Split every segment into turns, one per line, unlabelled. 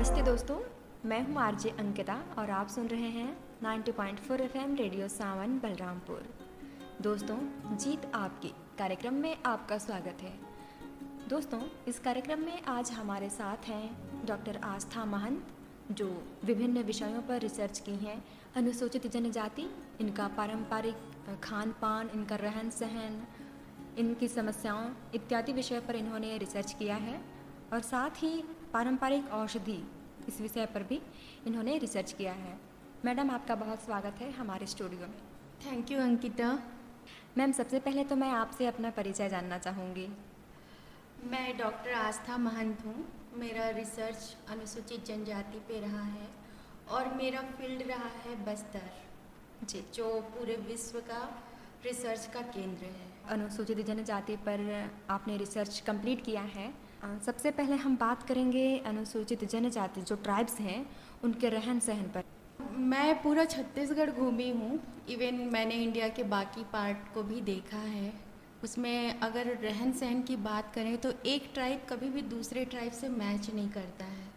नमस्ते दोस्तों, मैं हूँ आरजे अंकिता और आप सुन रहे हैं 90.4 एफएम रेडियो सावन बलरामपुर। दोस्तों, जीत आपकी कार्यक्रम में आपका स्वागत है। दोस्तों, इस कार्यक्रम में आज हमारे साथ हैं डॉक्टर आस्था महंत, जो विभिन्न विषयों पर रिसर्च की हैं। अनुसूचित जनजाति, इनका पारंपरिक खान पान इनका रहन सहन इनकी समस्याओं इत्यादि विषय पर इन्होंने रिसर्च किया है। और साथ ही पारंपरिक औषधि इस विषय पर भी इन्होंने रिसर्च किया है। मैडम आपका बहुत स्वागत है हमारे स्टूडियो में।
Thank you Ankita.
मैम सबसे पहले तो मैं आपसे अपना परिचय जानना चाहूँगी।
मैं डॉक्टर आस्था महंत हूँ। मेरा रिसर्च अनुसूचित जनजाति पे रहा है और मेरा फ़ील्ड रहा है बस्तर
जी।
जो पूरे विश्व का रिसर्च का केंद्र है।
अनुसूचित जनजाति पर आपने रिसर्च कंप्लीट किया है। सबसे पहले हम बात करेंगे अनुसूचित जनजाति, जो ट्राइब्स हैं, उनके रहन सहन पर।
मैं पूरा छत्तीसगढ़ घूमी हूँ। इवन मैंने इंडिया के बाकी पार्ट को भी देखा है। उसमें अगर रहन सहन की बात करें तो एक ट्राइब कभी भी दूसरे ट्राइब से मैच नहीं करता है।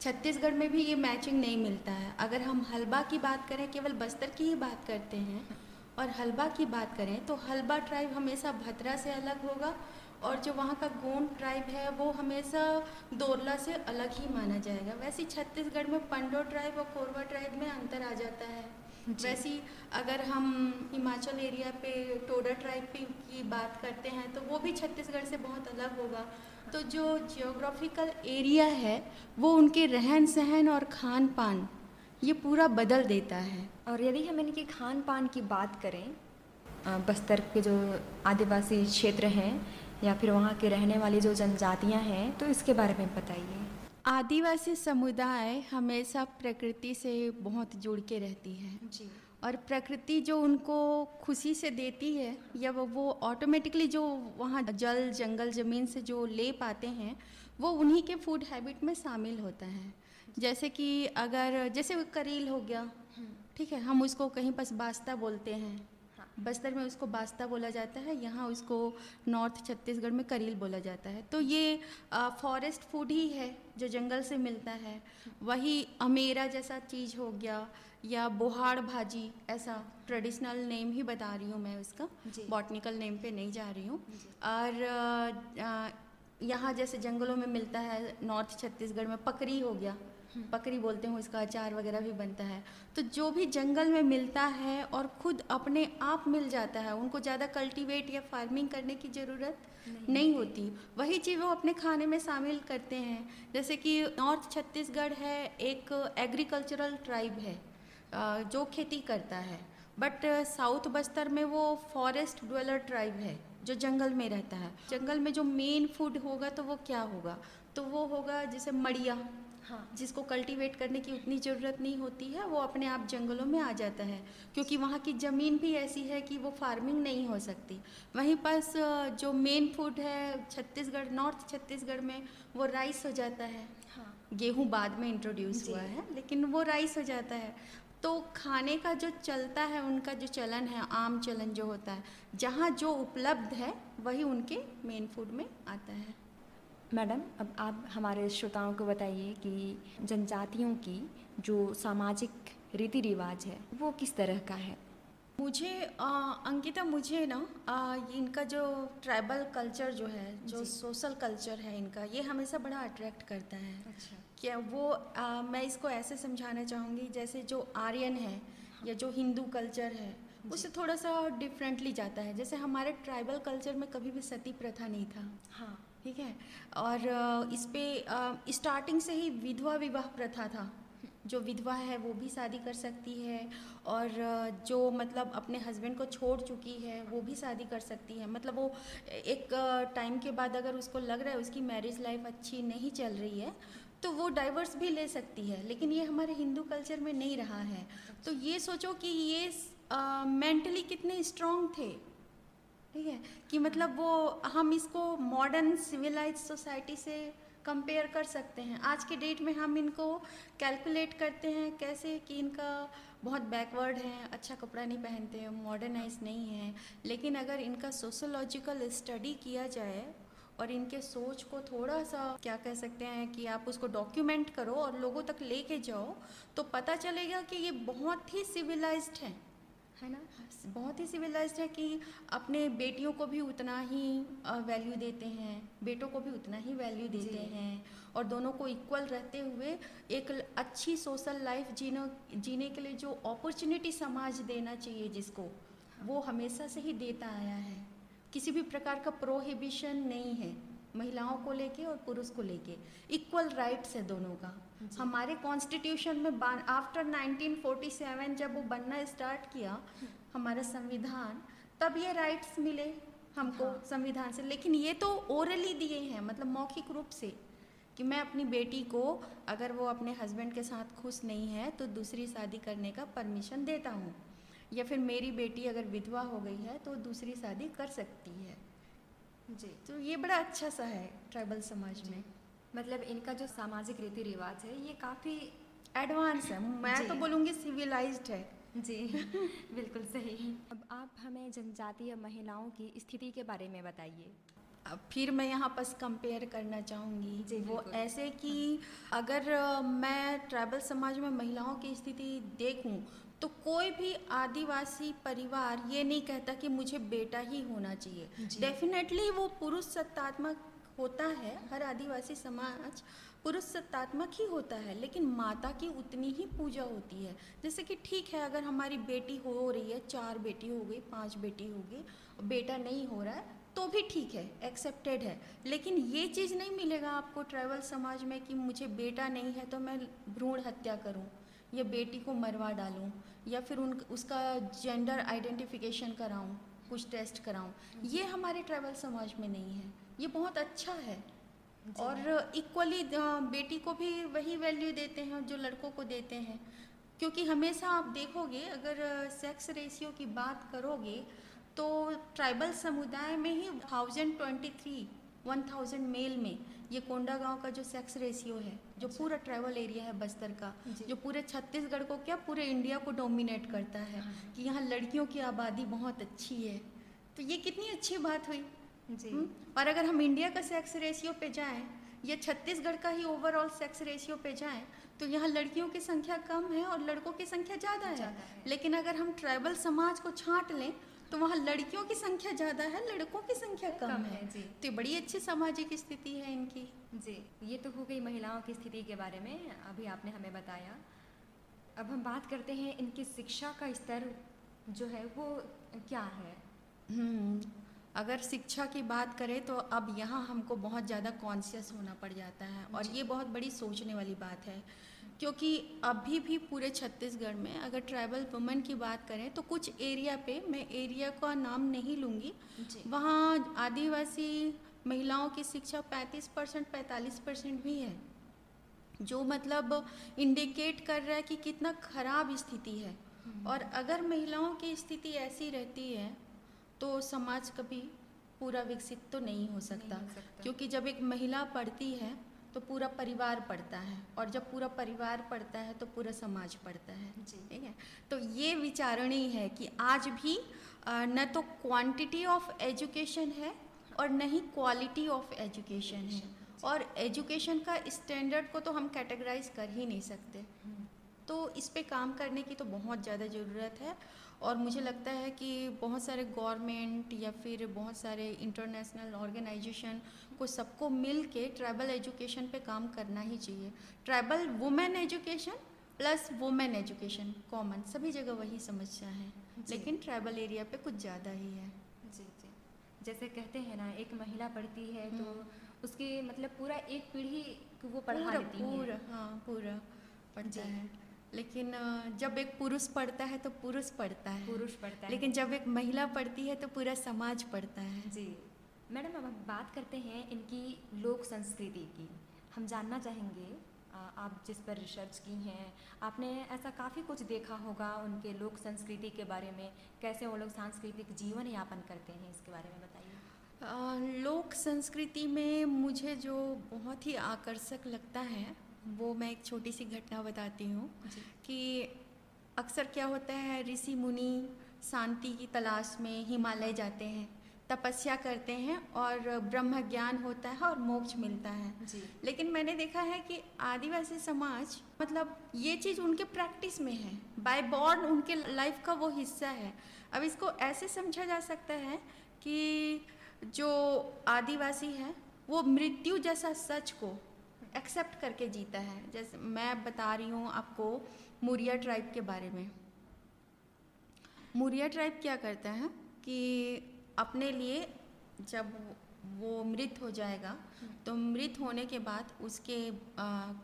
छत्तीसगढ़ में भी ये मैचिंग नहीं मिलता है। अगर हम हलबा की बात करें, केवल बस्तर की ही बात करते हैं, और हलबा की बात करें तो हलबा ट्राइब हमेशा भद्रा से अलग होगा और जो वहाँ का गोंड ट्राइब है वो हमेशा दोरला से अलग ही माना जाएगा। वैसे छत्तीसगढ़ में पंडो ट्राइब और कोरवा ट्राइब में अंतर आ जाता है। वैसी अगर हम हिमाचल एरिया पे टोडा ट्राइब पे की बात करते हैं तो वो भी छत्तीसगढ़ से बहुत अलग होगा। तो जो जियोग्राफिकल एरिया है वो उनके रहन सहन और खान पान ये पूरा बदल देता है।
और यदि हम इनके खान पान की बात करें बस्तर के जो आदिवासी क्षेत्र हैं या फिर वहाँ के रहने वाली जो जनजातियाँ हैं तो इसके बारे में बताइए।
आदिवासी समुदाय हमेशा प्रकृति से बहुत जुड़ के रहती है।
जी।
और प्रकृति जो उनको खुशी से देती है या वो वो ऑटोमेटिकली जो वहाँ जल जंगल ज़मीन से जो ले पाते हैं वो उन्हीं के फ़ूड हैबिट में शामिल होता है। जैसे कि अगर जैसे करील हो गया ठीक है हम उसको कहीं पर बास्ता बोलते हाँ। बस्तर में उसको बास्ता बोला जाता है यहाँ उसको नॉर्थ छत्तीसगढ़ में करील बोला जाता है। तो ये फॉरेस्ट फ़ूड ही है जो जंगल से मिलता है। वही अमेरा जैसा चीज़ हो गया या बोहाड़ भाजी ऐसा ट्रेडिशनल नेम ही बता रही हूँ मैं उसका। बॉटनिकल नेम पे नहीं जा रही हूँ। और यहाँ जैसे जंगलों में मिलता है नॉर्थ छत्तीसगढ़ में पकरी हो गया पकड़ी बोलते हैं उसका अचार वगैरह भी बनता है। तो जो भी जंगल में मिलता है और खुद अपने आप मिल जाता है उनको ज़्यादा कल्टीवेट या फ़ार्मिंग करने की ज़रूरत
नहीं
नहीं होती। वही चीज़ वो अपने खाने में शामिल करते हैं। जैसे कि नॉर्थ छत्तीसगढ़ है एक एग्रीकल्चरल ट्राइब है जो खेती करता है। बट साउथ बस्तर में वो फॉरेस्ट ड्वेलर ट्राइब है जो जंगल में रहता है। जंगल में जो मेन फ़ूड होगा तो वो क्या होगा? तो वो होगा जैसे मड़िया।
हाँ।
जिसको कल्टीवेट करने की उतनी ज़रूरत नहीं होती है वो अपने आप जंगलों में आ जाता है। क्योंकि वहाँ की ज़मीन भी ऐसी है कि वो फ़ार्मिंग नहीं हो सकती। वहीं पास जो मेन फ़ूड है छत्तीसगढ़ नॉर्थ छत्तीसगढ़ में वो राइस हो जाता है।
हाँ।
गेहूँ बाद में इंट्रोड्यूस हुआ है लेकिन वो राइस हो जाता है। तो खाने का जो चलता है उनका जो चलन है आम चलन जो होता है जहाँ जो उपलब्ध है वही उनके मेन फ़ूड में आता है।
मैडम अब आप हमारे श्रोताओं को बताइए कि जनजातियों की जो सामाजिक रीति रिवाज है वो किस तरह का है?
मुझे अ, अंकिता मुझे ना ये इनका जो ट्राइबल कल्चर जो है जो सोशल कल्चर है इनका ये हमेशा बड़ा अट्रैक्ट करता है।
अच्छा।
क्या वो अ, मैं इसको ऐसे समझाना चाहूँगी जैसे जो आर्यन है या जो हिंदू कल्चर है उससे थोड़ा सा डिफरेंटली जाता है। जैसे हमारे ट्राइबल कल्चर में कभी भी सती प्रथा नहीं था।
हाँ।
ठीक है? और इस पे स्टार्टिंग से ही विधवा विवाह प्रथा था। जो विधवा है, वो भी शादी कर सकती है। और जो मतलब अपने हस्बैंड को छोड़ चुकी है, वो भी शादी कर सकती है। मतलब वो, एक टाइम के बाद अगर उसको लग रहा है, उसकी मैरिज लाइफ अच्छी नहीं चल रही है तो वो डाइवर्स भी ले सकती है। लेकिन ये हमारे हिंदू कल्चर में नहीं रहा है। तो ये सोचो कि ये मेंटली कितने स्ट्रांग थे। ठीक है? कि मतलब वो हम इसको मॉडर्न सिविलाइज सोसाइटी से कंपेयर कर सकते हैं। आज के डेट में हम इनको कैलकुलेट करते हैं कैसे कि इनका बहुत बैकवर्ड है अच्छा कपड़ा नहीं पहनते हैं मॉडर्नाइज नहीं है। लेकिन अगर इनका सोशोलॉजिकल स्टडी किया जाए और इनके सोच को थोड़ा सा क्या कह सकते हैं कि आप उसको डॉक्यूमेंट करो और लोगों तक लेके जाओ तो पता चलेगा कि ये बहुत ही सिविलाइज्ड है।
है ना?
बहुत ही सिविलाइज्ड है कि अपने बेटियों को भी उतना ही वैल्यू देते हैं बेटों को भी उतना ही वैल्यू देते हैं और दोनों को इक्वल रहते हुए एक अच्छी सोशल लाइफ जीना जीने के लिए जो अपॉर्चुनिटी समाज देना चाहिए जिसको वो हमेशा से ही देता आया है। किसी भी प्रकार का प्रोहिबिशन नहीं है। महिलाओं को लेके और पुरुष को लेके। इक्वल राइट्स है दोनों का। हमारे कॉन्स्टिट्यूशन में आफ्टर 1947 जब वो बनना स्टार्ट किया हमारा संविधान तब ये राइट्स मिले हमको
हाँ।
संविधान से। लेकिन ये तो ओरली दिए हैं मतलब मौखिक रूप से कि मैं अपनी बेटी को अगर वो अपने हस्बैंड के साथ खुश नहीं है तो दूसरी शादी करने का परमिशन देता हूँ। या फिर मेरी बेटी अगर विधवा हो गई है तो दूसरी शादी कर सकती है।
जी।
तो ये बड़ा अच्छा सा है ट्राइबल समाज में।
मतलब इनका जो सामाजिक रीति रिवाज है ये काफ़ी
एडवांस है। मैं तो बोलूँगी सिविलाइज्ड है।
जी। बिल्कुल सही। अब आप हमें जनजातीय महिलाओं की स्थिति के बारे में बताइए।
अब फिर मैं यहाँ बस कंपेयर करना चाहूँगी।
जी,
वो ऐसे कि अगर मैं ट्राइबल समाज में महिलाओं की स्थिति देखूँ तो कोई भी आदिवासी परिवार ये नहीं कहता कि मुझे बेटा ही होना चाहिए। डेफिनेटली वो पुरुष सत्तात्मक होता है हर आदिवासी समाज पुरुष सत्तात्मक ही होता है लेकिन माता की उतनी ही पूजा होती है। जैसे कि ठीक है अगर हमारी बेटी हो रही है चार बेटी हो गई पाँच बेटी हो गई बेटा नहीं हो रहा है तो भी ठीक है एक्सेप्टेड है। लेकिन ये चीज़ नहीं मिलेगा आपको ट्राइबल समाज में कि मुझे बेटा नहीं है तो मैं भ्रूण हत्या करूँ। या बेटी को मरवा डालूं या फिर उन उसका जेंडर आइडेंटिफिकेशन कराऊं कुछ टेस्ट कराऊं ये हमारे ट्राइबल समाज में नहीं है। ये बहुत अच्छा है। और इक्वली बेटी को भी वही वैल्यू देते हैं जो लड़कों को देते हैं। क्योंकि हमेशा आप देखोगे अगर सेक्स रेशियो की बात करोगे तो ट्राइबल समुदाय में ही thousand twenty three one thousand male में ये कोंडा गाँव का जो सेक्स रेशियो है जो
अच्छा।
पूरा ट्राइबल एरिया है बस्तर का
जो
पूरे छत्तीसगढ़ को क्या पूरे इंडिया को डोमिनेट करता है
हाँ।
कि यहाँ लड़कियों की आबादी बहुत अच्छी है तो ये कितनी अच्छी बात हुई
जी
हम्म? और अगर हम इंडिया का सेक्स रेशियो पे जाएँ या छत्तीसगढ़ का ही ओवरऑल सेक्स रेशियो पे जाएँ तो यहाँ लड़कियों की संख्या कम है और लड़कों की संख्या ज़्यादा है
है।
लेकिन अगर हम ट्राइबल समाज को छांट लें तो वहाँ लड़कियों की संख्या ज़्यादा है लड़कों की संख्या कम,
कम
है।
जी।
तो बड़ी अच्छी सामाजिक स्थिति है इनकी।
जी ये तो हो गई महिलाओं की स्थिति के बारे में अभी आपने हमें बताया। अब हम बात करते हैं इनकी शिक्षा का स्तर जो है वो क्या है?
हम्म, अगर शिक्षा की बात करें तो अब यहाँ हमको बहुत ज़्यादा कॉन्शियस होना पड़ जाता है और ये बहुत बड़ी सोचने वाली बात है। क्योंकि अभी भी पूरे छत्तीसगढ़ में अगर ट्राइबल वुमेन की बात करें तो कुछ एरिया पे मैं एरिया का नाम नहीं लूँगी वहाँ आदिवासी महिलाओं की शिक्षा 35 परसेंट पैंतालीस परसेंट भी है जो मतलब इंडिकेट कर रहा है कि कितना खराब स्थिति है
हम्म।
और अगर महिलाओं की स्थिति ऐसी रहती है तो समाज कभी पूरा विकसित तो नहीं हो सकता
नहीं हो सकता।
क्योंकि जब एक महिला पढ़ती है तो पूरा परिवार पढ़ता है और जब पूरा परिवार पढ़ता है तो पूरा समाज पढ़ता है। ठीक है? तो ये विचारणी है कि आज भी न तो क्वांटिटी ऑफ़ एजुकेशन है और न ही क्वालिटी ऑफ़ एजुकेशन है। और एजुकेशन का स्टैंडर्ड को तो हम कैटेगराइज कर ही नहीं सकते।
हम्म,
तो इस पे काम करने की तो बहुत ज़्यादा ज़रूरत है और मुझे लगता है कि बहुत सारे गवर्नमेंट या फिर बहुत सारे इंटरनेशनल ऑर्गेनाइजेशन को सबको मिल के ट्राइबल एजुकेशन पे काम करना ही चाहिए। Tribal women education plus women education common सभी जगह वही समस्या है लेकिन ट्राइबल एरिया पे कुछ ज़्यादा ही है।
जी जी। जैसे कहते हैं ना एक महिला पढ़ती है तो
हम्म।
उसकी मतलब पूरा एक पीढ़ी वो पढ़ा
पूरा
लेती
पूरा
है
हाँ पूरा पढ़ता। है। लेकिन जब एक पुरुष पढ़ता है तो पुरुष पढ़ता है।
पुरुष पढ़ता है।
लेकिन जब एक महिला पढ़ती है तो पूरा समाज पढ़ता है।
जी। मैडम अब हम बात करते हैं इनकी लोक संस्कृति की। हम जानना चाहेंगे आप जिस पर रिसर्च की हैं आपने ऐसा काफ़ी कुछ देखा होगा उनके लोक संस्कृति के बारे में कैसे वो लोग सांस्कृतिक जीवन यापन करते हैं इसके बारे में बताइए।
लोक संस्कृति में मुझे जो बहुत ही आकर्षक लगता है वो मैं एक छोटी सी घटना बताती हूँ कि अक्सर क्या होता है ऋषि मुनि शांति की तलाश में हिमालय जाते हैं तपस्या करते हैं और ब्रह्म ज्ञान होता है और मोक्ष मिलता है।
जी।
लेकिन मैंने देखा है कि आदिवासी समाज मतलब ये चीज़ उनके प्रैक्टिस में है बाय बॉर्न उनके लाइफ का वो हिस्सा है। अब इसको ऐसे समझा जा सकता है कि जो आदिवासी है वो मृत्यु जैसा सच को एक्सेप्ट करके जीता है। जैसे मैं बता रही हूँ आपको मुरिया ट्राइब के बारे में। मुरिया ट्राइब क्या करता है कि अपने लिए जब वो मृत हो जाएगा तो मृत होने के बाद उसके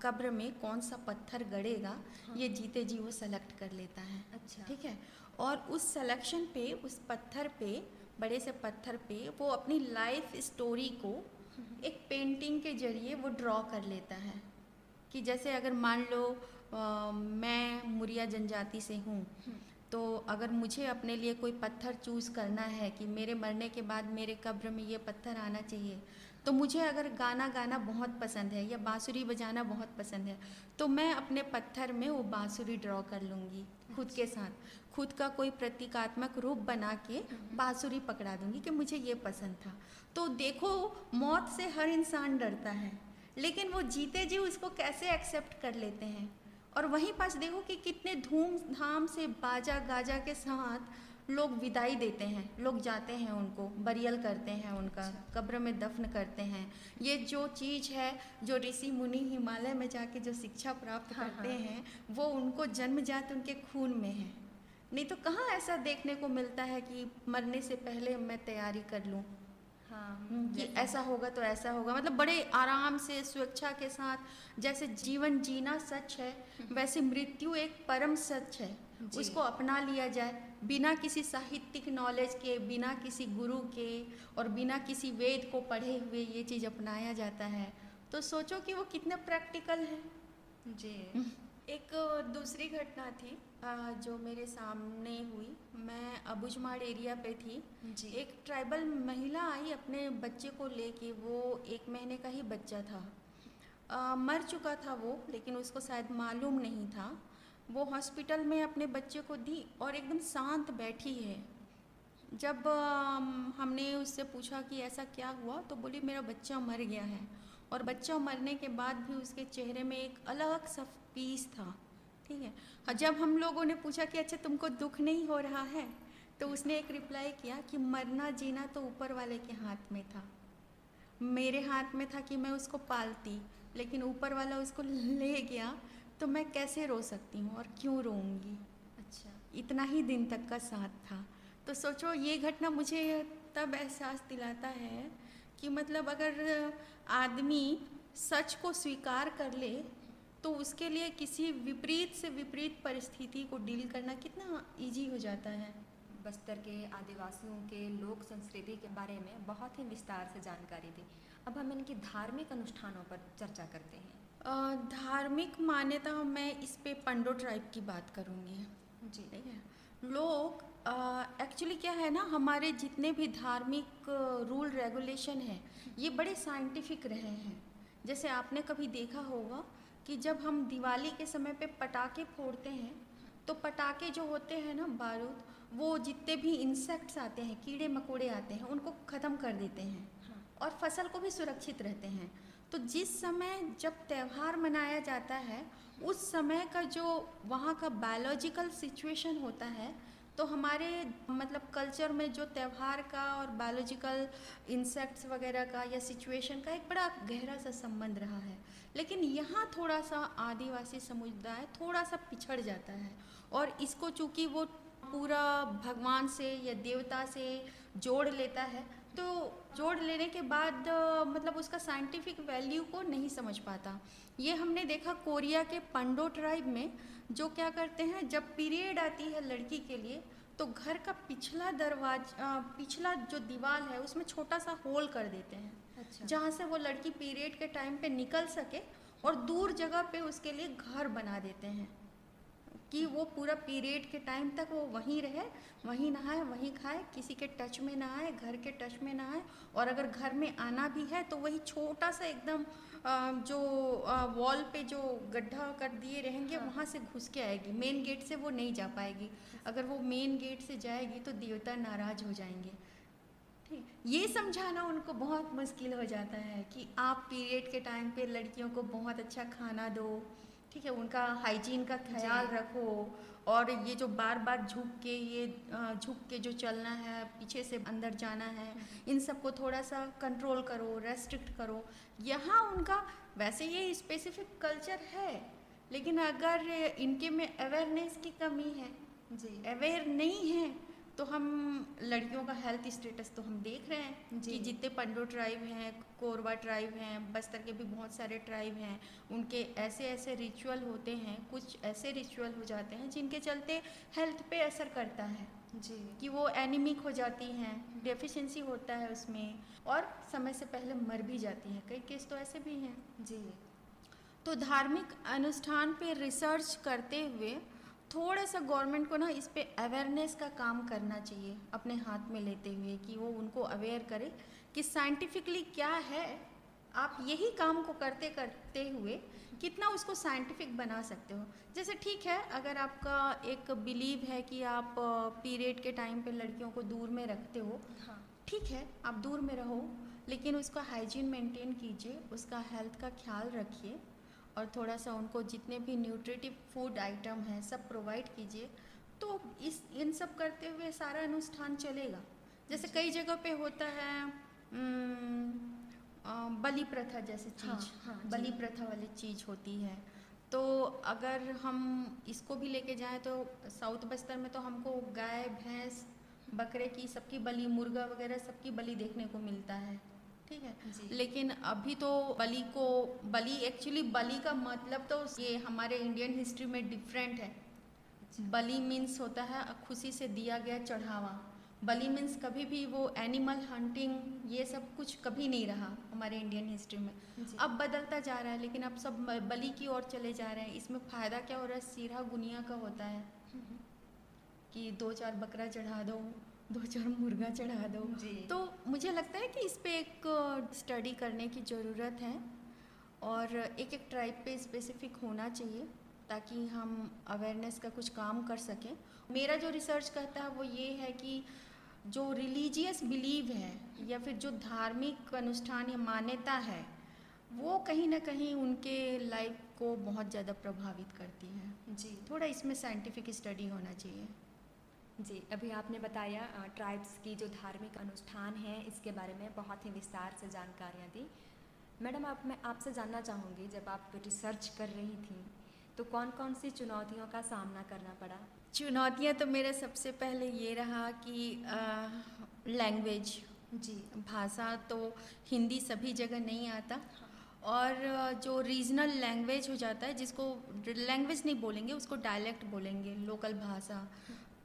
कब्र में कौन सा पत्थर गड़ेगा हाँ। ये जीते जी वो सेलेक्ट कर लेता है।
अच्छा।
ठीक है? और उस सिलेक्शन पे उस पत्थर पे बड़े से पत्थर पे वो अपनी लाइफ स्टोरी को एक पेंटिंग के ज़रिए वो ड्रॉ कर लेता है कि जैसे अगर मान लो अ, मैं मुरिया जनजाति से हूँ तो अगर मुझे अपने लिए कोई पत्थर चूज़ करना है कि मेरे मरने के बाद मेरे कब्र में ये पत्थर आना चाहिए तो मुझे अगर गाना गाना बहुत पसंद है या बांसुरी बजाना बहुत पसंद है तो मैं अपने पत्थर में वो बांसुरी ड्रॉ कर लूँगी खुद के साथ। खुद का कोई प्रतीकात्मक रूप बना के बांसुरी पकड़ा दूँगी कि मुझे ये पसंद था। तो देखो मौत से हर इंसान डरता है लेकिन वो जीते जी उसको कैसे एक्सेप्ट कर लेते हैं? और वहीं पास देखो कि कितने धूमधाम से बाजा गाजा के साथ लोग विदाई देते हैं लोग जाते हैं उनको बरियल करते हैं उनका कब्र में दफन करते हैं। ये जो चीज़ है जो ऋषि मुनि हिमालय में जाके जो शिक्षा प्राप्त
हाँ,
करते
हाँ।
हैं वो उनको जन्मजात उनके खून में है। नहीं तो कहाँ ऐसा देखने को मिलता है कि मरने से पहले मैं तैयारी कर लूँ?
हाँ
कि ऐसा होगा तो ऐसा होगा। मतलब बड़े आराम से स्वेच्छा के साथ जैसे जीवन जीना सच है वैसे मृत्यु एक परम सच है। उसको अपना लिया जाए बिना किसी साहित्यिक नॉलेज के बिना किसी गुरु के और बिना किसी वेद को पढ़े हुए ये चीज़ अपनाया जाता है। तो सोचो कि वो कितने प्रैक्टिकल है।
जी।
एक दूसरी घटना थी जो मेरे सामने हुई। मैं अबुजमाड़ एरिया पे थी।
जी।
एक ट्राइबल महिला आई अपने बच्चे को लेके। वो एक महीने का ही बच्चा था। अ, मर चुका था वो लेकिन उसको शायद मालूम नहीं था। वो हॉस्पिटल में अपने बच्चे को दी और एकदम शांत बैठी है। जब हमने उससे पूछा कि ऐसा क्या हुआ तो बोली मेरा बच्चा मर गया है। और बच्चा मरने के बाद भी उसके चेहरे में एक अलग सा पीस था। ठीक है। और जब हम लोगों ने पूछा कि अच्छा तुमको दुख नहीं हो रहा है? तो उसने एक रिप्लाई किया कि, मरना जीना तो ऊपर वाले के हाथ में था। मेरे हाथ में था कि मैं उसको पालती, लेकिन ऊपर वाला उसको ले गया तो मैं कैसे रो सकती हूँ और क्यों रोऊँगी?
अच्छा
इतना ही दिन तक का साथ था। तो सोचो, ये घटना मुझे तब एहसास दिलाता है कि मतलब अगर आदमी सच को स्वीकार कर ले तो उसके लिए किसी विपरीत से विपरीत परिस्थिति को डील करना कितना इजी हो जाता है?
बस्तर के आदिवासियों के लोक संस्कृति के बारे में बहुत ही विस्तार से जानकारी दी। अब हम इनकी धार्मिक अनुष्ठानों पर चर्चा करते हैं।
धार्मिक मान्यता मैं इस पे पंडो ट्राइब की बात करूँगी।
जी।
ठीक है? लोग एक्चुअली क्या है ना हमारे जितने भी धार्मिक रूल रेगुलेशन है ये बड़े साइंटिफिक रहे हैं। जैसे आपने कभी देखा होगा कि जब हम दिवाली के समय पे पटाखे फोड़ते हैं तो पटाखे जो होते हैं ना बारूद वो जितने भी इंसेक्ट्स आते हैं कीड़े मकोड़े आते हैं उनको ख़त्म कर देते हैं
हाँ।
और फ़सल को भी सुरक्षित रहते हैं। तो जिस समय जब त्यौहार मनाया जाता है उस समय का जो वहाँ का बायोलॉजिकल सिचुएशन होता है तो हमारे मतलब कल्चर में जो त्यौहार का और बायोलॉजिकल इंसेक्ट्स वगैरह का या सिचुएशन का एक बड़ा गहरा सा संबंध रहा है। लेकिन यहाँ थोड़ा सा आदिवासी समुदाय थोड़ा सा पिछड़ जाता है और इसको चूँकि वो पूरा भगवान से या देवता से जोड़ लेता है तो जोड़ लेने के बाद मतलब उसका साइंटिफिक वैल्यू को नहीं समझ पाता। ये हमने देखा कोरिया के पंडो ट्राइब में जो क्या करते हैं जब पीरियड आती है लड़की के लिए तो घर का पिछला दरवाज़ा पिछला जो दीवार है उसमें छोटा सा होल कर देते हैं।
अच्छा।
जहाँ से वो लड़की पीरियड के टाइम पे निकल सके और दूर जगह पे उसके लिए घर बना देते हैं। कि वो पूरा पीरियड के टाइम तक वो वहीं रहे वहीं नहाए वहीं खाए किसी के टच में ना आए घर के टच में ना आए। और अगर घर में आना भी है तो वही छोटा सा एकदम जो वॉल पे जो गड्ढा कर दिए रहेंगे
हाँ।
वहाँ से घुस के आएगी। मेन गेट से वो नहीं जा पाएगी। अगर वो मेन गेट से जाएगी तो देवता नाराज़ हो जाएँगे। ठीक। ये समझाना उनको बहुत मुश्किल हो जाता है कि आप पीरियड के टाइम पे लड़कियों को बहुत अच्छा खाना दो। ठीक है उनका हाइजीन का ख्याल रखो और ये जो बार बार झुक के ये झुक के जो चलना है पीछे से अंदर जाना है इन सबको थोड़ा सा कंट्रोल करो रेस्ट्रिक्ट करो। यहाँ उनका वैसे ये स्पेसिफिक कल्चर है लेकिन अगर इनके में अवेयरनेस की कमी है
जी।
अवेयर नहीं है तो हम लड़कियों का हेल्थ स्टेटस तो हम देख रहे हैं। कि जितने पंडो ट्राइब हैं कोरबा ट्राइब हैं बस्तर के भी बहुत सारे ट्राइब हैं उनके ऐसे ऐसे रिचुअल होते हैं कुछ ऐसे रिचुअल हो जाते हैं जिनके चलते हेल्थ पे असर करता है।
जी।
कि वो एनिमिक हो जाती हैं डेफिशिएंसी होता है उसमें और समय से पहले मर भी जाती हैं। कई केस तो ऐसे भी हैं।
जी।
तो धार्मिक अनुष्ठान पे रिसर्च करते हुए थोड़ा सा गवर्नमेंट को ना इस पर अवेयरनेस का काम करना चाहिए अपने हाथ में लेते हुए कि वो उनको अवेयर करे कि साइंटिफिकली क्या है। आप यही काम को करते करते हुए कितना उसको साइंटिफिक बना सकते हो। जैसे ठीक है अगर आपका एक बिलीव है कि आप पीरियड के टाइम पे लड़कियों को दूर में रखते हो
हाँ।
ठीक है आप दूर में रहो लेकिन उसका हाइजीन मेंटेन कीजिए उसका हेल्थ का ख्याल रखिए। और थोड़ा सा उनको जितने भी न्यूट्रिटिव फ़ूड आइटम हैं सब प्रोवाइड कीजिए तो इस इन सब करते हुए सारा अनुष्ठान चलेगा। जैसे कई जगह पे होता है बलि प्रथा जैसे
हाँ,
चीज़
हाँ, जी।
बलि प्रथा वाली चीज़ होती है। तो अगर हम इसको भी लेके जाएँ तो साउथ बस्तर में तो हमको गाय भैंस बकरे की सबकी बलि मुर्गा वगैरह सबकी बलि देखने को मिलता है। ठीक है। लेकिन अभी तो बलि को बलि एक्चुअली बलि का मतलब तो ये हमारे इंडियन हिस्ट्री में डिफरेंट है। बलि मीन्स होता है खुशी से दिया गया चढ़ावा। बलि मीन्स कभी भी वो एनिमल हंटिंग ये सब कुछ कभी नहीं रहा हमारे इंडियन हिस्ट्री में। अब बदलता जा रहा है लेकिन अब सब बलि की ओर चले जा रहे हैं। इसमें फ़ायदा क्या हो रहा है? सीधा गुनिया का होता है कि दो चार बकरा चढ़ा दो। दो चार मुर्गा चढ़ा दो। तो मुझे लगता है कि इस पर एक स्टडी करने की ज़रूरत है और एक एक ट्राइब पे स्पेसिफिक होना चाहिए ताकि हम अवेयरनेस का कुछ काम कर सकें। मेरा जो रिसर्च कहता है वो ये है कि जो रिलीजियस बिलीव है या फिर जो धार्मिक अनुष्ठान या मान्यता है वो कहीं ना कहीं उनके लाइफ को बहुत ज़्यादा प्रभावित करती है।
जी।
थोड़ा इसमें साइंटिफिक स्टडी होना चाहिए।
जी अभी आपने बताया ट्राइब्स की जो धार्मिक अनुष्ठान हैं इसके बारे में बहुत ही विस्तार से जानकारियाँ दी। मैडम आप मैं आपसे जानना चाहूँगी जब आप रिसर्च कर रही थी तो कौन कौन सी चुनौतियों का सामना करना पड़ा?
चुनौतियाँ तो मेरा सबसे पहले ये रहा कि लैंग्वेज
जी।
भाषा तो हिंदी सभी जगह नहीं आता। और जो रीजनल लैंग्वेज हो जाता है जिसको लैंग्वेज नहीं बोलेंगे उसको डायलेक्ट बोलेंगे लोकल भाषा।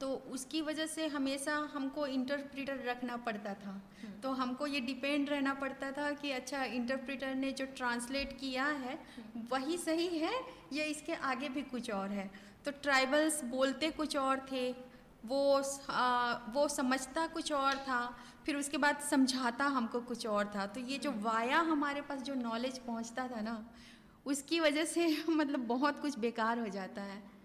तो उसकी वजह से हमेशा हमको इंटरप्रेटर रखना पड़ता था। तो हमको ये डिपेंड रहना पड़ता था कि अच्छा इंटरप्रेटर ने जो ट्रांसलेट किया है वही सही है या इसके आगे भी कुछ और है? तो ट्राइबल्स बोलते कुछ और थे वो आ, वो समझता कुछ और था फिर उसके बाद समझाता हमको कुछ और था। तो ये जो वाया हमारे पास जो नॉलेज पहुँचता था ना उसकी वजह से मतलब बहुत कुछ बेकार हो जाता है।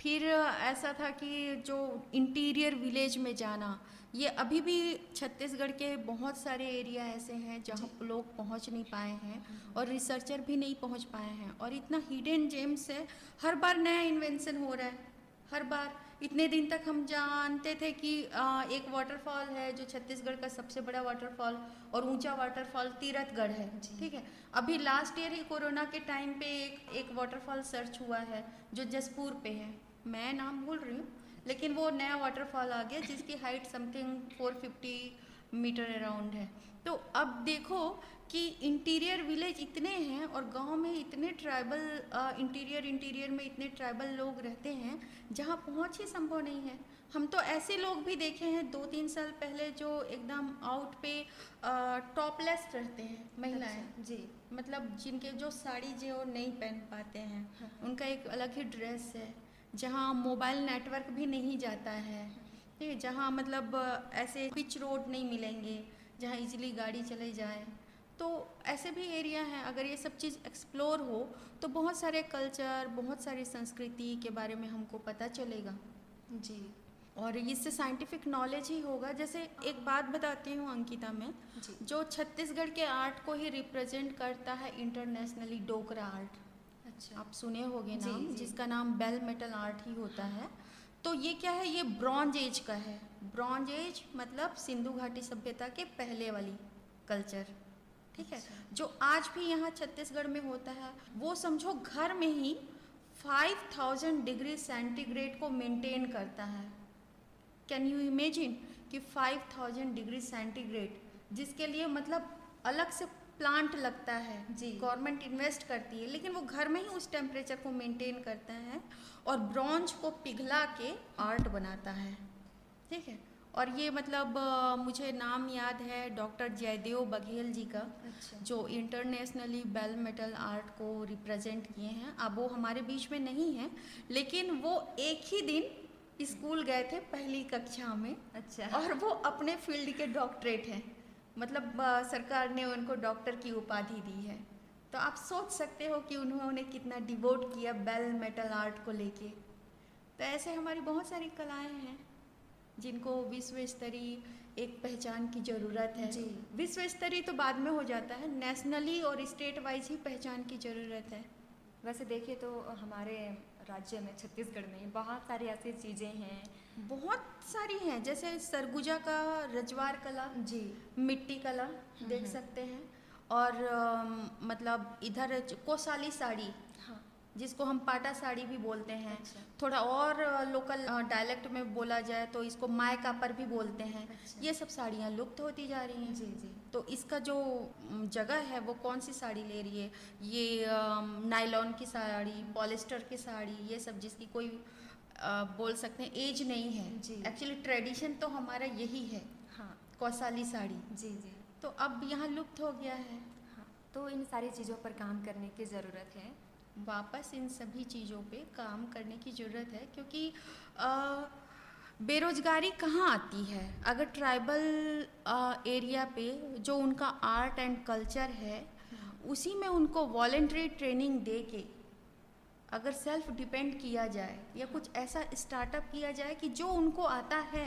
फिर ऐसा था कि जो इंटीरियर विलेज में जाना ये अभी भी छत्तीसगढ़ के बहुत सारे एरिया ऐसे हैं जहाँ लोग पहुँच नहीं पाए हैं और रिसर्चर भी नहीं पहुँच पाए हैं और इतना हिडन जेम्स है। हर बार नया इन्वेंशन हो रहा है हर बार। इतने दिन तक हम जानते थे कि आ, एक वाटरफॉल है जो छत्तीसगढ़ का सबसे बड़ा वाटरफॉल और ऊँचा वाटरफॉल तीरथगढ़ है ठीक है? अभी लास्ट ईयर ही कोरोना के टाइम पे एक एक वाटरफॉल सर्च हुआ है जो जसपुर पे है। मैं नाम भूल रही हूँ लेकिन वो नया वाटरफॉल आ गया जिसकी हाइट समथिंग 450 मीटर अराउंड है। तो अब देखो कि इंटीरियर विलेज इतने हैं और गाँव में इतने ट्राइबल इंटीरियर इंटीरियर में इतने ट्राइबल लोग रहते हैं जहाँ पहुँच ही संभव नहीं है। हम तो ऐसे लोग भी देखे हैं दो तीन साल पहले जो एकदम आउट पे टॉपलेस रहते हैं महिलाएँ।
अच्छा, जी।
मतलब जिनके जो साड़ी जो नहीं पहन पाते हैं।
हाँ।
उनका एक अलग ही ड्रेस है। जहाँ मोबाइल नेटवर्क भी नहीं जाता है ठीक है जहाँ मतलब ऐसे पिच रोड नहीं मिलेंगे जहाँ इजीली गाड़ी चले जाए। तो ऐसे भी एरिया हैं अगर ये सब चीज़ एक्सप्लोर हो तो बहुत सारे कल्चर बहुत सारी संस्कृति के बारे में हमको पता चलेगा।
जी।
और इससे साइंटिफिक नॉलेज ही होगा। जैसे एक बात बताती हूँ अंकिता में।
जो।
छत्तीसगढ़ के आर्ट को ही रिप्रेजेंट करता है इंटरनेशनली डोकरा आर्ट
अच्छा।
आप सुने होंगे नाम
जी।
जिसका नाम बेल मेटल आर्ट ही होता है। तो ये क्या है? ये ब्रॉन्ज एज का है। ब्रॉन्ज एज मतलब सिंधु घाटी सभ्यता के पहले वाली कल्चर ठीक है?
अच्छा।
जो आज भी यहाँ छत्तीसगढ़ में होता है वो समझो घर में ही 5000 डिग्री सेंटीग्रेड को मेंटेन करता है। कैन यू इमेजिन कि 5000 डिग्री सेंटीग्रेड जिसके लिए मतलब अलग से प्लांट लगता है
जी।
गवर्नमेंट इन्वेस्ट करती है लेकिन वो घर में ही उस टेम्परेचर को मेंटेन करता है और ब्रॉन्ज को पिघला के आर्ट बनाता है। ठीक है? और ये मतलब मुझे नाम याद है डॉक्टर जयदेव बघेल जी का
अच्छा।
जो इंटरनेशनली बेल मेटल आर्ट को रिप्रेजेंट किए हैं। अब वो हमारे बीच में नहीं है लेकिन वो एक ही दिन स्कूल गए थे पहली कक्षा में
अच्छा।
और वो अपने फ़ील्ड के डॉक्टरेट हैं। मतलब सरकार ने उनको डॉक्टर की उपाधि दी है। तो आप सोच सकते हो कि उन्होंने कितना डिवोट किया बेल मेटल आर्ट को लेके। तो ऐसे हमारी बहुत सारी कलाएँ हैं जिनको विश्व स्तरीय एक पहचान की ज़रूरत है।
जी।
विश्व स्तरीय तो बाद में हो जाता है नेशनली और स्टेट वाइज ही पहचान की ज़रूरत है।
वैसे देखिए तो हमारे राज्य में छत्तीसगढ़ में बहुत सारी ऐसी चीज़ें हैं।
बहुत सारी हैं जैसे सरगुजा का रजवार कला
जी।
मिट्टी कला देख
हम्म।
सकते हैं। और मतलब इधर कोसाली साड़ी जिसको हम पाटा साड़ी भी बोलते हैं।
अच्छा।
थोड़ा और लोकल डायलेक्ट में बोला जाए तो इसको मायका पर भी बोलते हैं।
अच्छा।
ये सब साड़ियाँ लुप्त होती जा रही हैं।
जी जी।
तो इसका जो जगह है वो कौन सी साड़ी ले रही है? ये नायलॉन की साड़ी पॉलिस्टर की साड़ी ये सब जिसकी कोई बोल सकते हैं एज नहीं है। एक्चुअली ट्रेडिशन तो हमारा यही है।
हाँ।
कौसाली साड़ी।
जी जी।
तो अब यहाँ लुप्त हो गया है।
हाँ। तो इन सारी चीज़ों पर काम करने की ज़रूरत है।
वापस इन सभी चीज़ों पे काम करने की ज़रूरत है क्योंकि अ, बेरोजगारी कहाँ आती है? अगर ट्राइबल एरिया पे जो उनका आर्ट एंड कल्चर है उसी में उनको वॉल्ट्री ट्रेनिंग दे के अगर सेल्फ डिपेंड किया जाए या कुछ ऐसा स्टार्टअप किया जाए कि जो उनको आता है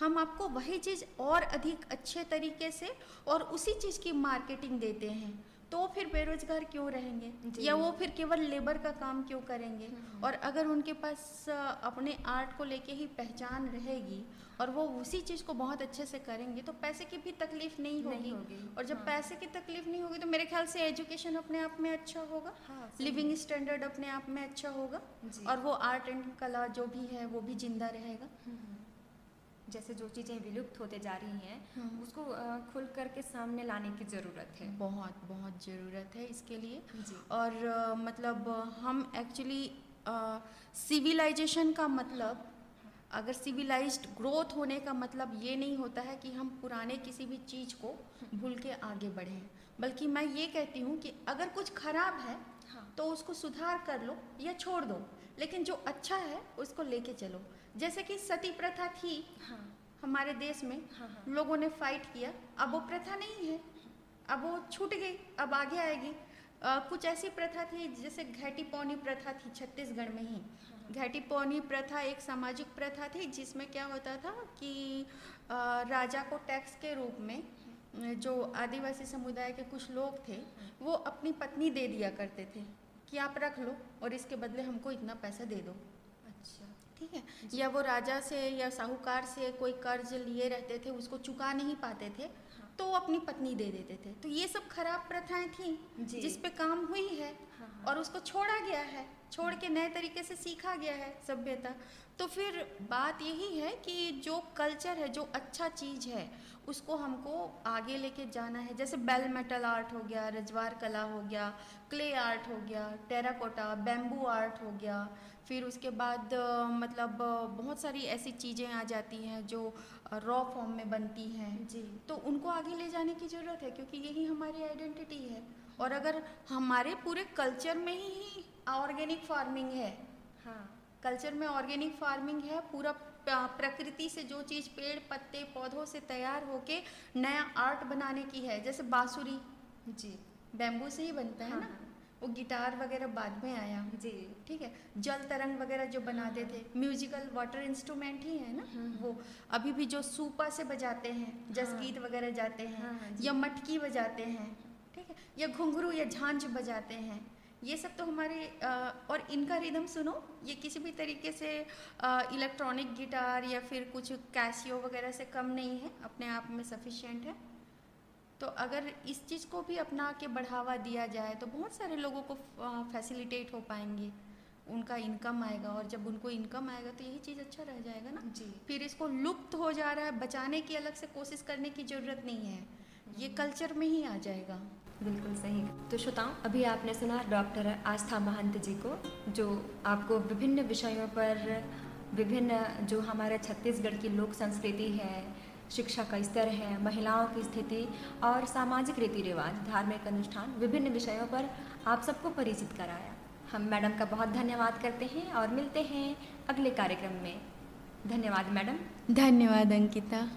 हम आपको वही चीज़ और अधिक अच्छे तरीके से और उसी चीज़ की मार्केटिंग देते हैं। तो फिर बेरोजगार क्यों रहेंगे? या वो फिर केवल लेबर का काम क्यों करेंगे?
हम्म।
और अगर उनके पास अपने आर्ट को लेके ही पहचान रहेगी और वो उसी चीज़ को बहुत अच्छे से करेंगे तो पैसे की भी तकलीफ़ नहीं होगी।
होगी,
और जब
हाँ।
पैसे की तकलीफ़ नहीं होगी तो मेरे ख्याल से एजुकेशन अपने आप में अच्छा होगा।
हाँ
लिविंग स्टैंडर्ड अपने आप में अच्छा होगा। और वो आर्ट एंड कला जो भी है वो भी ज़िंदा रहेगा।
हम्म। जैसे जो चीज़ें विलुप्त होते जा रही हैं
हम्म।
उसको खुल करके सामने लाने की ज़रूरत है।
बहुत बहुत ज़रूरत है इसके लिए। और अ, मतलब हम एक्चुअली सिविलाइजेशन का मतलब अगर सिविलाइज्ड ग्रोथ होने का मतलब ये नहीं होता है कि हम पुराने किसी भी चीज़ को भूल के आगे बढ़ें। बल्कि मैं ये कहती हूँ कि अगर कुछ खराब है
हाँ।
तो उसको सुधार कर लो या छोड़ दो। लेकिन जो अच्छा है उसको लेके चलो। जैसे कि सती प्रथा थी
हाँ।
हमारे देश में
हाँ हाँ।
लोगों ने फाइट किया। अब वो प्रथा नहीं है। अब वो छूट गई अब आगे आएगी। अ, कुछ ऐसी प्रथा थी जैसे घाटी पौनी प्रथा थी छत्तीसगढ़ में ही। घाटी पौनी प्रथा एक सामाजिक प्रथा थी जिसमें क्या होता था कि अ, राजा को टैक्स के रूप में जो आदिवासी समुदाय के कुछ लोग थे वो अपनी पत्नी दे दिया करते थे कि आप रख लो और इसके बदले हमको इतना पैसा दे दो।
अच्छा।
ठीक है? या वो राजा से या साहूकार से कोई कर्ज लिए रहते थे उसको चुका नहीं पाते थे
हाँ।
तो वो अपनी पत्नी दे देते थे। तो ये सब खराब प्रथाएँ थी। जिस पे काम हुई है
हाँ हाँ।
और उसको छोड़ा गया है छोड़ के नए तरीके से सीखा गया है सभ्यता। तो फिर बात यही है कि जो कल्चर है जो अच्छा चीज़ है उसको हमको आगे लेके जाना है। जैसे बेल मेटल आर्ट हो गया रजवार कला हो गया क्ले आर्ट हो गया टेराकोटा बैम्बू आर्ट हो गया फिर उसके बाद मतलब बहुत सारी ऐसी चीज़ें आ जाती हैं जो रॉ फॉर्म में बनती हैं।
जी।
तो उनको आगे ले जाने की ज़रूरत है क्योंकि यही हमारी आइडेंटिटी है। और अगर हमारे पूरे कल्चर में ही ऑर्गेनिक फ़ार्मिंग है
हाँ।
कल्चर में ऑर्गेनिक फ़ार्मिंग है पूरा प्रकृति से जो चीज़ पेड़ पत्ते पौधों से तैयार होके नया आर्ट बनाने की है जैसे बांसुरी।
जी।
बैम्बू से ही बनता है
हाँ,
ना?
हाँ।
वो गिटार वगैरह बाद में आया
जी
ठीक है जल तरंग वगैरह जो बनाते थे म्यूजिकल वाटर इंस्ट्रूमेंट ही है ना
हम्म।
वो अभी भी जो सूपा से बजाते हैं जस
हाँ।
वगैरह जाते हैं
हाँ, हाँ,
या मटकी बजाते हैं ठीक है या घुंघरू या झांझ बजाते हैं ये सब तो हमारे और इनका रिदम सुनो ये किसी भी तरीके से इलेक्ट्रॉनिक गिटार या फिर कुछ कैसियो वगैरह से कम नहीं है अपने आप में सफिशिएंट है तो अगर इस चीज़ को भी अपना के बढ़ावा दिया जाए तो बहुत सारे लोगों को फैसिलिटेट हो पाएँगे। उनका इनकम आएगा और जब उनको इनकम आएगा तो यही चीज़ अच्छा रह जाएगा ना।
जी।
फिर इसको लुप्त हो जा रहा है बचाने की अलग से कोशिश करने की ज़रूरत नहीं है। ये कल्चर में ही आ जाएगा।
बिल्कुल सही। तो श्रोताओं अभी आपने सुना डॉक्टर आस्था महंत जी को जो आपको विभिन्न विषयों पर विभिन्न जो हमारे छत्तीसगढ़ की लोक संस्कृति है शिक्षा का स्तर है, महिलाओं की स्थिति और सामाजिक रीति रिवाज धार्मिक अनुष्ठान विभिन्न विषयों पर आप सबको परिचित कराया। हम मैडम का बहुत धन्यवाद करते हैं और मिलते हैं अगले कार्यक्रम में। धन्यवाद मैडम।
धन्यवाद, अंकिता।